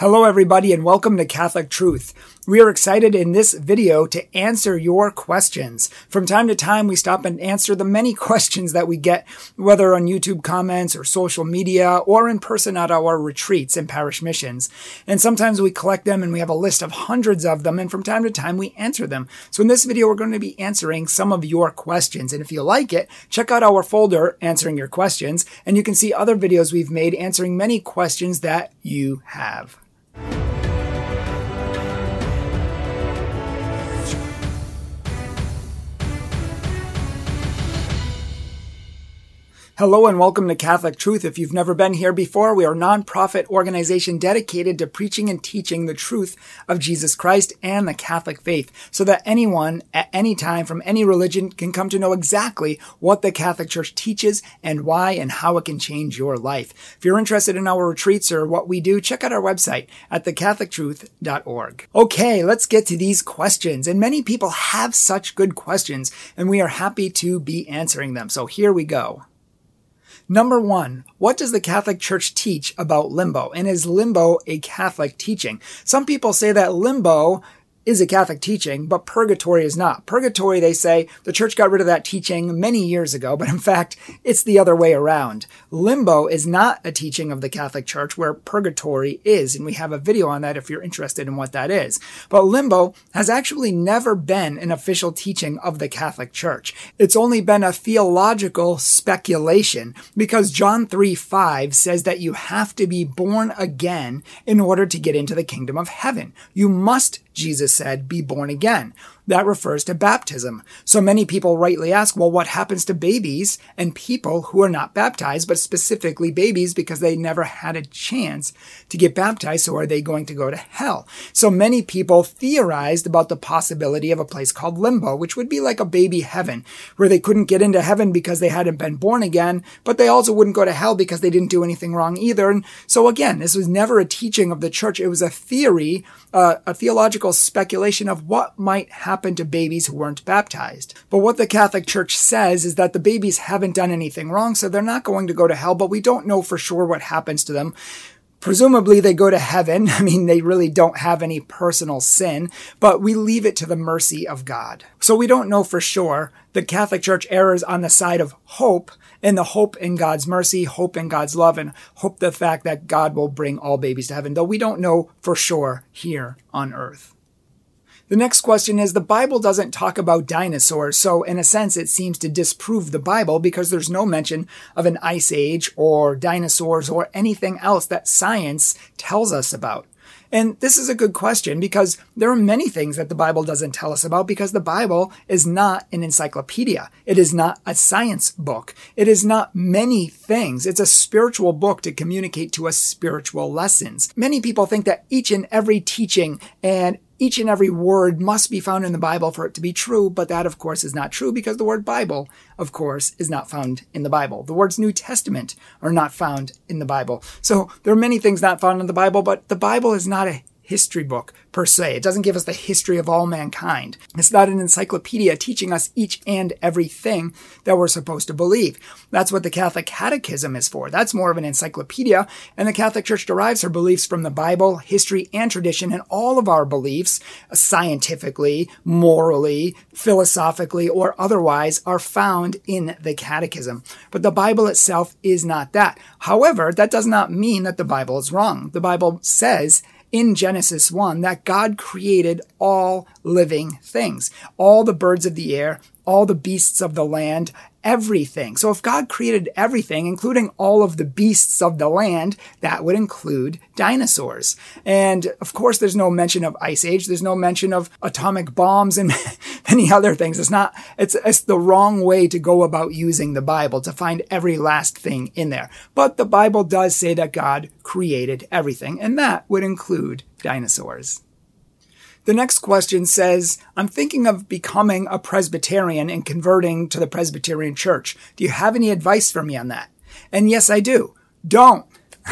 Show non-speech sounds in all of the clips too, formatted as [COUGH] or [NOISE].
Hello, everybody, and welcome to Catholic Truth. We are excited in this video to answer your questions. From time to time, we stop and answer the many [LAUGHS] questions that we get, whether on YouTube comments or social media or in person at our retreats and parish missions. And sometimes we collect them and we have a list of hundreds of them, and from time to time we answer them. So in this video, we're going to be answering some of your questions. And if you like it, check out our folder answering your questions, and you can see other videos we've made answering many questions that you have. Hello and welcome to Catholic Truth. If you've never been here before, we are a nonprofit organization dedicated to preaching and teaching the truth of Jesus Christ and the Catholic faith so that anyone at any time from any religion can come to know exactly what the Catholic Church teaches and why and how it can change your life. If you're interested in our retreats or what we do, check out our website at thecatholictruth.org. Okay, let's get to these questions. And many people have such good questions and we are happy to be answering them. So here we go. Number one, what does the Catholic Church teach about limbo? And is limbo a Catholic teaching? Some people say that limbo is a Catholic teaching, but purgatory is not. Purgatory, they say, the church got rid of that teaching many years ago, but in fact, it's the other way around. Limbo is not a teaching of the Catholic Church where purgatory is, and we have a video on that if you're interested in what that is. But limbo has actually never been an official teaching of the Catholic Church. It's only been a theological speculation because John 3 5 says that you have to be born again in order to get into the kingdom of heaven. You must Jesus said, be born again. That refers to baptism. So many people rightly ask, well, what happens to babies and people who are not baptized, but specifically babies because they never had a chance to get baptized? So are they going to go to hell? So many people theorized about the possibility of a place called limbo, which would be like a baby heaven where they couldn't get into heaven because they hadn't been born again, but they also wouldn't go to hell because they didn't do anything wrong either. And so again, this was never a teaching of the church. It was a theory, uh, a theological speculation of what might happen to babies who weren't baptized. But what the Catholic Church says is that the babies haven't done anything wrong, so they're not going to go to hell, but we don't know for sure what happens to them. Presumably they go to heaven. [LAUGHS] I mean, they really don't have any personal sin, but we leave it to the mercy of God. So we don't know for sure. The Catholic Church errs on the side of hope and the hope in God's mercy, hope in God's love, and hope the fact that God will bring all babies to heaven, though we don't know for sure here on earth. The next question is the Bible doesn't talk about dinosaurs, so in a sense it seems to disprove the Bible because there's no mention of an ice age or dinosaurs or anything else that science tells us about. And this is a good question because there are many things that the Bible doesn't tell us about because the Bible is not an encyclopedia. It is not a science book. It is not many things. It's a spiritual book to communicate to us spiritual lessons. Many people think that each and every teaching and each and every word must be found in the Bible for it to be true, but that of course is not true because the word Bible, of course, is not found in the Bible. The words New Testament are not found in the Bible. So there are many things not found in the Bible, but the Bible is not a history book per se. It doesn't give us the history of all mankind. It's not an encyclopedia teaching us each and everything that we're supposed to believe. That's what the Catholic Catechism is for. That's more of an encyclopedia, and the Catholic Church derives her beliefs from the Bible, history, and tradition, and all of our beliefs, scientifically, morally, philosophically, or otherwise, are found in the Catechism. But the Bible itself is not that. However, that does not mean that the Bible is wrong. The Bible says in Genesis 1 that God created all living things, all the birds of the air, all the beasts of the land, everything. So if God created everything, including all of the beasts of the land, that would include dinosaurs. And of course, there's no mention of ice age. There's no mention of atomic bombs and [LAUGHS] many other things. It's not, it's, it's the wrong way to go about using the Bible to find every last thing in there. But the Bible does say that God created everything, and that would include dinosaurs. The next question says, I'm thinking of becoming a Presbyterian and converting to the Presbyterian Church. Do you have any advice for me on that? And yes, I do. Don't.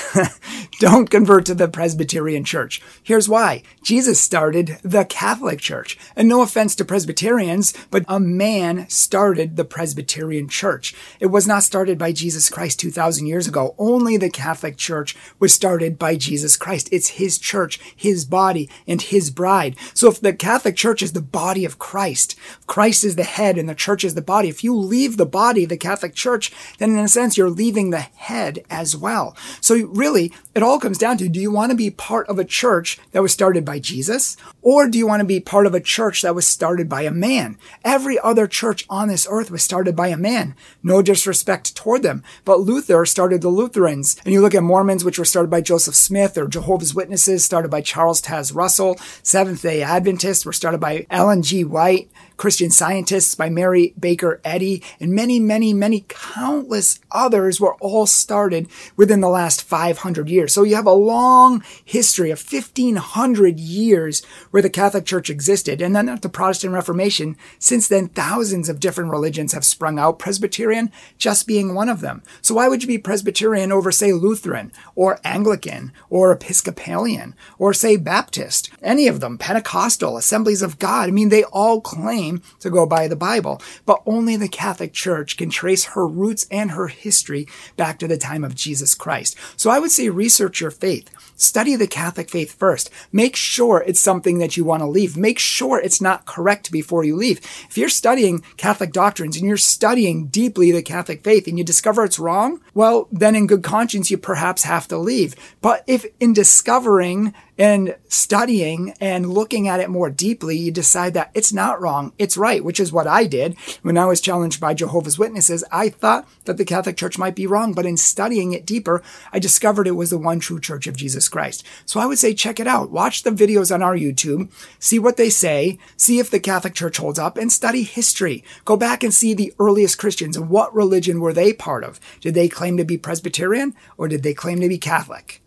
[LAUGHS] Don't convert to the Presbyterian Church. Here's why. Jesus started the Catholic Church. And no offense to Presbyterians, but a man started the Presbyterian Church. It was not started by Jesus Christ 2,000 years ago. Only the Catholic Church was started by Jesus Christ. It's his church, his body, and his bride. So if the Catholic Church is the body of Christ, Christ is the head and the church is the body. If you leave the body, the Catholic Church, then in a sense, you're leaving the head as well. So really, it all comes down to, do you want to be part of a church that was started by Jesus? Or do you want to be part of a church that was started by a man? Every other church on this earth was started by a man. No disrespect toward them. But Luther started the Lutherans. And you look at Mormons, which were started by Joseph Smith, or Jehovah's Witnesses, started by Charles Taze Russell. Seventh day Adventists were started by Ellen G. White. Christian Scientists by Mary Baker Eddy, and many, many, many countless others were all started within the last 500 years. So you have a long history of 1500 years where the Catholic Church existed. And then at the Protestant Reformation, since then, thousands of different religions have sprung out, Presbyterian just being one of them. So why would you be Presbyterian over, say, Lutheran or Anglican or Episcopalian or, say, Baptist? Any of them, Pentecostal, Assemblies of God. I mean, they all claim claim to go by the Bible, but only the Catholic Church can trace her roots and her history back to the time of Jesus Christ. So I would say research your faith. Study the Catholic faith first. Make sure it's something that you want to leave. Make sure it's not correct before you leave. If you're studying Catholic doctrines and you're studying deeply the Catholic faith and you discover it's wrong, well, then in good conscience, you perhaps have to leave. But if in discovering and studying and looking at it more deeply, you decide that it's not wrong, it's right, which is what I did when I was challenged by Jehovah's Witnesses. I thought that the Catholic Church might be wrong, but in studying it deeper, I discovered it was the one true Church of Jesus Christ. So I would say check it out. Watch the videos on our YouTube, see what they say, see if the Catholic Church holds up, and study history. Go back and see the earliest Christians and what religion were they part of? Did they claim to be Presbyterian or did they claim to be Catholic?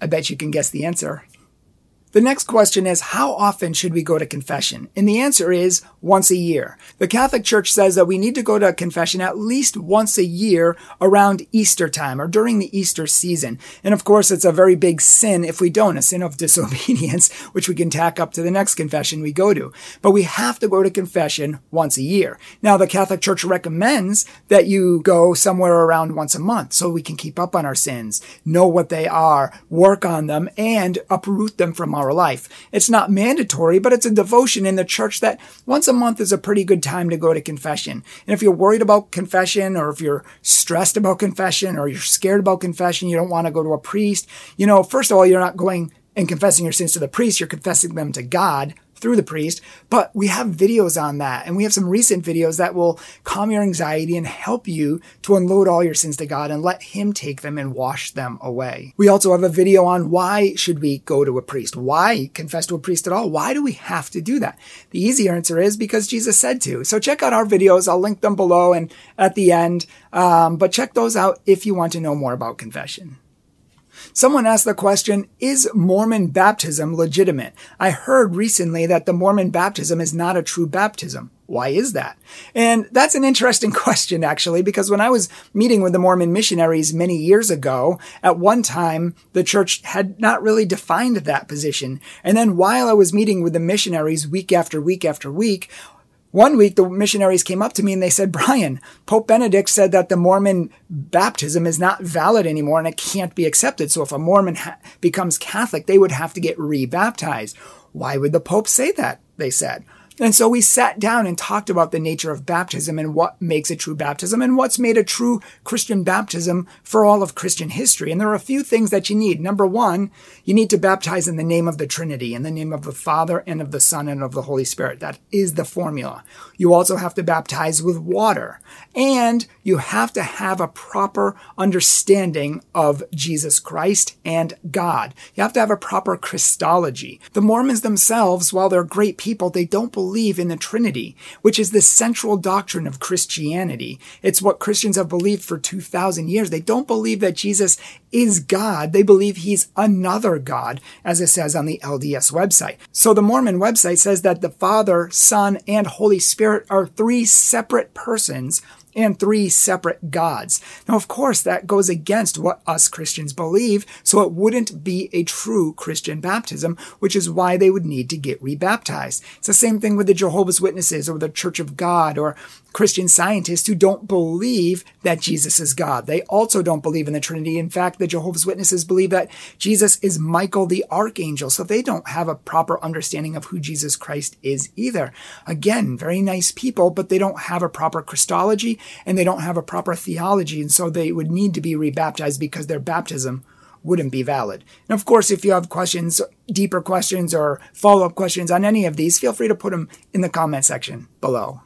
I bet you can guess the answer. The next question is, how often should we go to confession? And the answer is once a year. The Catholic Church says that we need to go to confession at least once a year around Easter time or during the Easter season. And of course, it's a very big sin if we don't, a sin of [LAUGHS] disobedience, which we can tack up to the next confession we go to. But we have to go to confession once a year. Now, the Catholic Church recommends that you go somewhere around once a month so we can keep up on our sins, know what they are, work on them, and uproot them from our life. It's not mandatory, but it's a devotion in the church that once a month is a pretty good time to go to confession. And if you're worried about confession or if you're stressed about confession or you're scared about confession, you don't want to go to a priest, you know, first of all, you're not going and confessing your sins to the priest, you're confessing them to God through the priest, but we have videos on that. And we have some recent videos that will calm your anxiety and help you to unload all your sins to God and let him take them and wash them away. We also have a video on why should we go to a priest? Why confess to a priest at all? Why do we have to do that? The easy answer is because Jesus said to. So check out our videos. I'll link them below and at the end. Um, but check those out if you want to know more about confession. Someone asked the question, is Mormon baptism legitimate? I heard recently that the Mormon baptism is not a true baptism. Why is that? And that's an interesting [LAUGHS] question, actually, because when I was meeting with the Mormon missionaries many years ago, at one time, the church had not really defined that position. And then while I was meeting with the missionaries week after week after week, one week, the missionaries came up to me and they said, Brian, Pope Benedict said that the Mormon baptism is not valid anymore and it can't be accepted. So if a Mormon ha- becomes Catholic, they would have to get rebaptized. Why would the Pope say that? They said. And so we sat down and talked about the nature of baptism and what makes a true baptism and what's made a true Christian baptism for all of Christian history. And there are a few things that you need. Number one, you need to baptize in the name of the Trinity, in the name of the Father and of the Son and of the Holy Spirit. That is the formula. You also have to baptize with water and you have to have a proper understanding of Jesus Christ and God. You have to have a proper Christology. The Mormons themselves, while they're great people, they don't believe believe in the Trinity, which is the central doctrine of Christianity. It's what Christians have believed for 2,000 years. They don't believe that Jesus is God. They believe he's another God, as it says on the LDS website. So the Mormon website says that the Father, Son, and Holy Spirit are three separate persons and three separate gods. Now, of course, that goes against what us Christians believe, so it wouldn't be a true Christian baptism, which is why they would need to get rebaptized. It's the same thing with the Jehovah's Witnesses or the Church of God or Christian scientists who don't believe that Jesus is God. They also don't believe in the Trinity. In fact, the Jehovah's Witnesses believe that Jesus is Michael the Archangel, so they don't have a proper understanding of who Jesus Christ is either. Again, very nice people, but they don't have a proper Christology and they don't have a proper theology, and so they would need to be rebaptized because their baptism wouldn't be valid. And of course, if you have questions, deeper questions or follow-up questions on any of these, feel free to put them in the comment section below.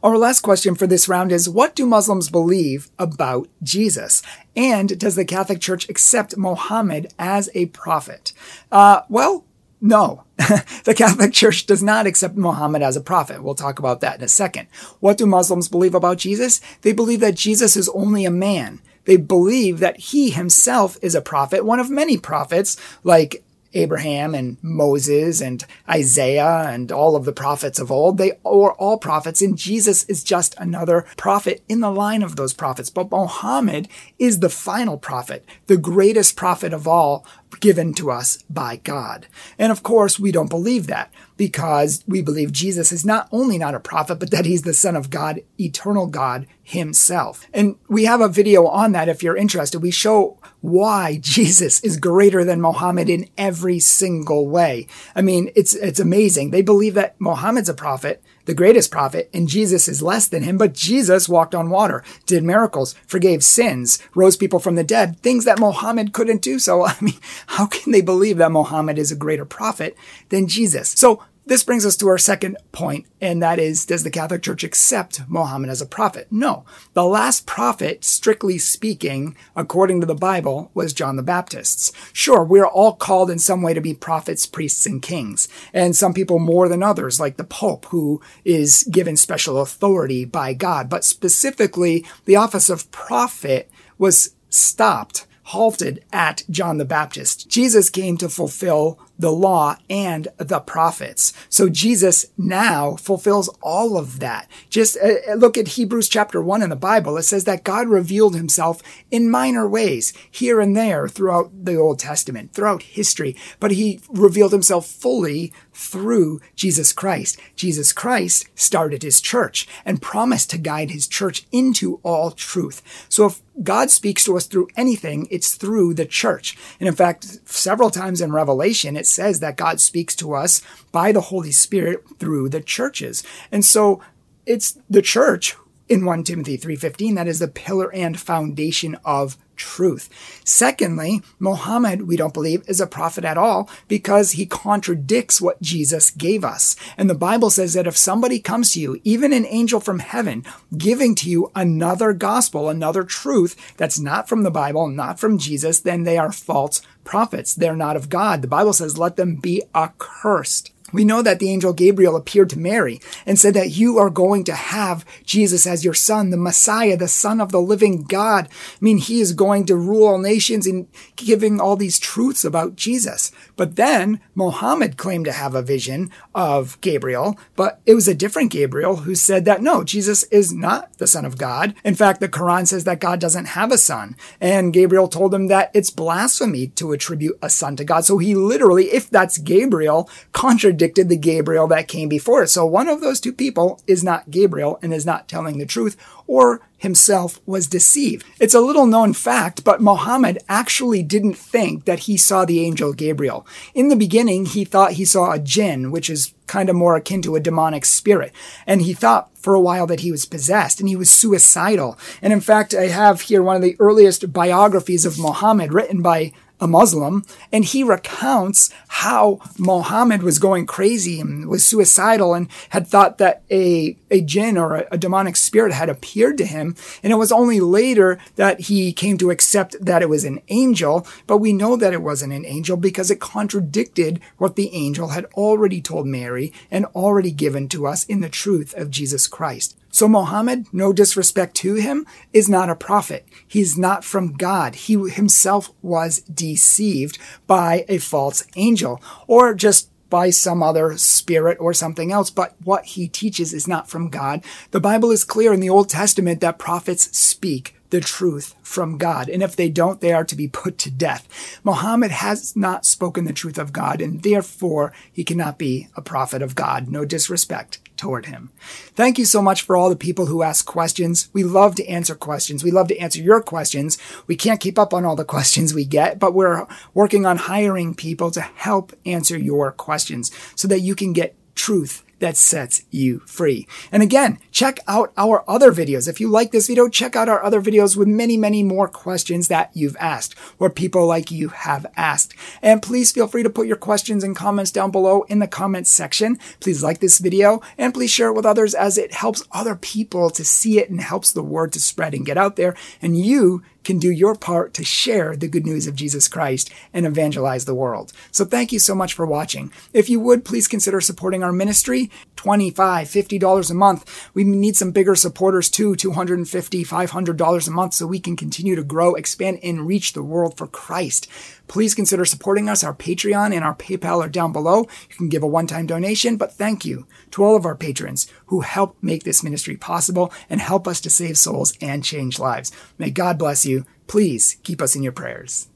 Our last question for this round is What do Muslims believe about Jesus? And does the Catholic Church accept Mohammed as a prophet? Uh, well, no. [LAUGHS] the Catholic Church does not accept Muhammad as a prophet. We'll talk about that in a second. What do Muslims believe about Jesus? They believe that Jesus is only a man. They believe that he himself is a prophet, one of many prophets, like Abraham and Moses and Isaiah and all of the prophets of old. They are all prophets, and Jesus is just another prophet in the line of those prophets. But Muhammad is the final prophet, the greatest prophet of all given to us by God. And of course, we don't believe that because we believe Jesus is not only not a prophet, but that he's the son of God, eternal God himself. And we have a video on that if you're interested. We show why Jesus is greater than Muhammad in every single way. I mean, it's, it's amazing. They believe that Muhammad's a prophet, the greatest prophet, and Jesus is less than him, but Jesus walked on water, did miracles, forgave sins, rose people from the dead, things that Muhammad couldn't do. So, [LAUGHS] I mean, how can they believe that Muhammad is a greater prophet than Jesus? So this brings us to our second point, and that is, does the Catholic Church accept Mohammed as a prophet? No. The last prophet, strictly speaking, according to the Bible, was John the Baptist's. Sure, we are all called in some way to be prophets, priests, and kings, and some people more than others, like the Pope, who is given special authority by God. But specifically, the office of prophet was stopped halted at John the Baptist. Jesus came to fulfill the law and the prophets. So Jesus now fulfills all of that. Just uh, uh, look at Hebrews chapter 1 in the Bible. It says that God revealed himself in minor ways here and there throughout the Old Testament, throughout history, but he revealed himself fully through Jesus Christ. Jesus Christ started his church and promised to guide his church into all truth. So if God speaks to us through anything, it's through the church. And in fact, several times in Revelation, it says that God speaks to us by the Holy Spirit through the churches. And so it's the church in 1 Timothy 3:15 that is the pillar and foundation of truth. Secondly, Muhammad, we don't believe, is a prophet at all because he contradicts what Jesus gave us. And the Bible says that if somebody comes to you, even an angel from heaven, giving to you another gospel, another truth that's not from the Bible, not from Jesus, then they are false prophets. They're not of God. The Bible says, let them be accursed. We know that the angel Gabriel appeared to Mary and said that you are going to have Jesus as your son, the Messiah, the son of the living God. I mean, he is going to rule all nations and giving all these truths about Jesus. But then Mohammed claimed to have a vision of Gabriel, but it was a different Gabriel who said that no, Jesus is not the son of God. In fact, the Quran says that God doesn't have a son. And Gabriel told him that it's blasphemy to attribute a son to God. So he literally, if that's Gabriel, contradicted the Gabriel that came before. So one of those two people is not Gabriel and is not telling the truth, or himself was deceived. It's a little known fact, but Muhammad actually didn't think that he saw the angel Gabriel. In the beginning, he thought he saw a jinn, which is kind of more akin to a demonic spirit. And he thought for a while that he was possessed and he was suicidal. And in fact, I have here one of the earliest biographies of Muhammad written by a Muslim, and he recounts how Muhammad was going crazy and was suicidal and had thought that a, a jinn or a, a, demonic spirit had appeared to him. And it was only later that he came to accept that it was an angel, but we know that it wasn't an angel because it contradicted what the angel had already told Mary and already given to us in the truth of Jesus Christ. So Muhammad, no disrespect to him, is not a prophet. He's not from God. He himself was deceived by a false angel or just by some other spirit or something else, but what he teaches is not from God. The Bible is clear in the Old Testament that prophets speak the truth from God. And if they don't, they are to be put to death. Muhammad has not spoken the truth of God, and therefore he cannot be a prophet of God. No disrespect toward him. Thank you so much for all the people who ask questions. We love to answer questions. We love to answer your questions. We can't keep up on all the [LAUGHS] questions we get, but we're working on hiring people to help answer your questions so that you can get truth that sets you free. And again, check out our other videos. If you like this video, check out our other videos with many, many more questions that you've asked or people like you have asked. And please feel free to put your questions and comments down below in the comments section. Please like this video and please share it with others as it helps other people to see it and helps the word to spread and get out there. And you can do your part to share the good news of Jesus Christ and evangelize the world. So thank you so much for watching. If you would, please consider supporting our ministry. $25, $50 a month. We need some bigger supporters too, $250, $500 a month so we can continue to grow, expand, and reach the world for Christ. Please consider supporting us. Our Patreon and our PayPal are down below. You can give a one-time donation, but thank you to all of our patrons who help make this ministry possible and help us to save souls and change lives. May God bless you. Please keep us in your prayers.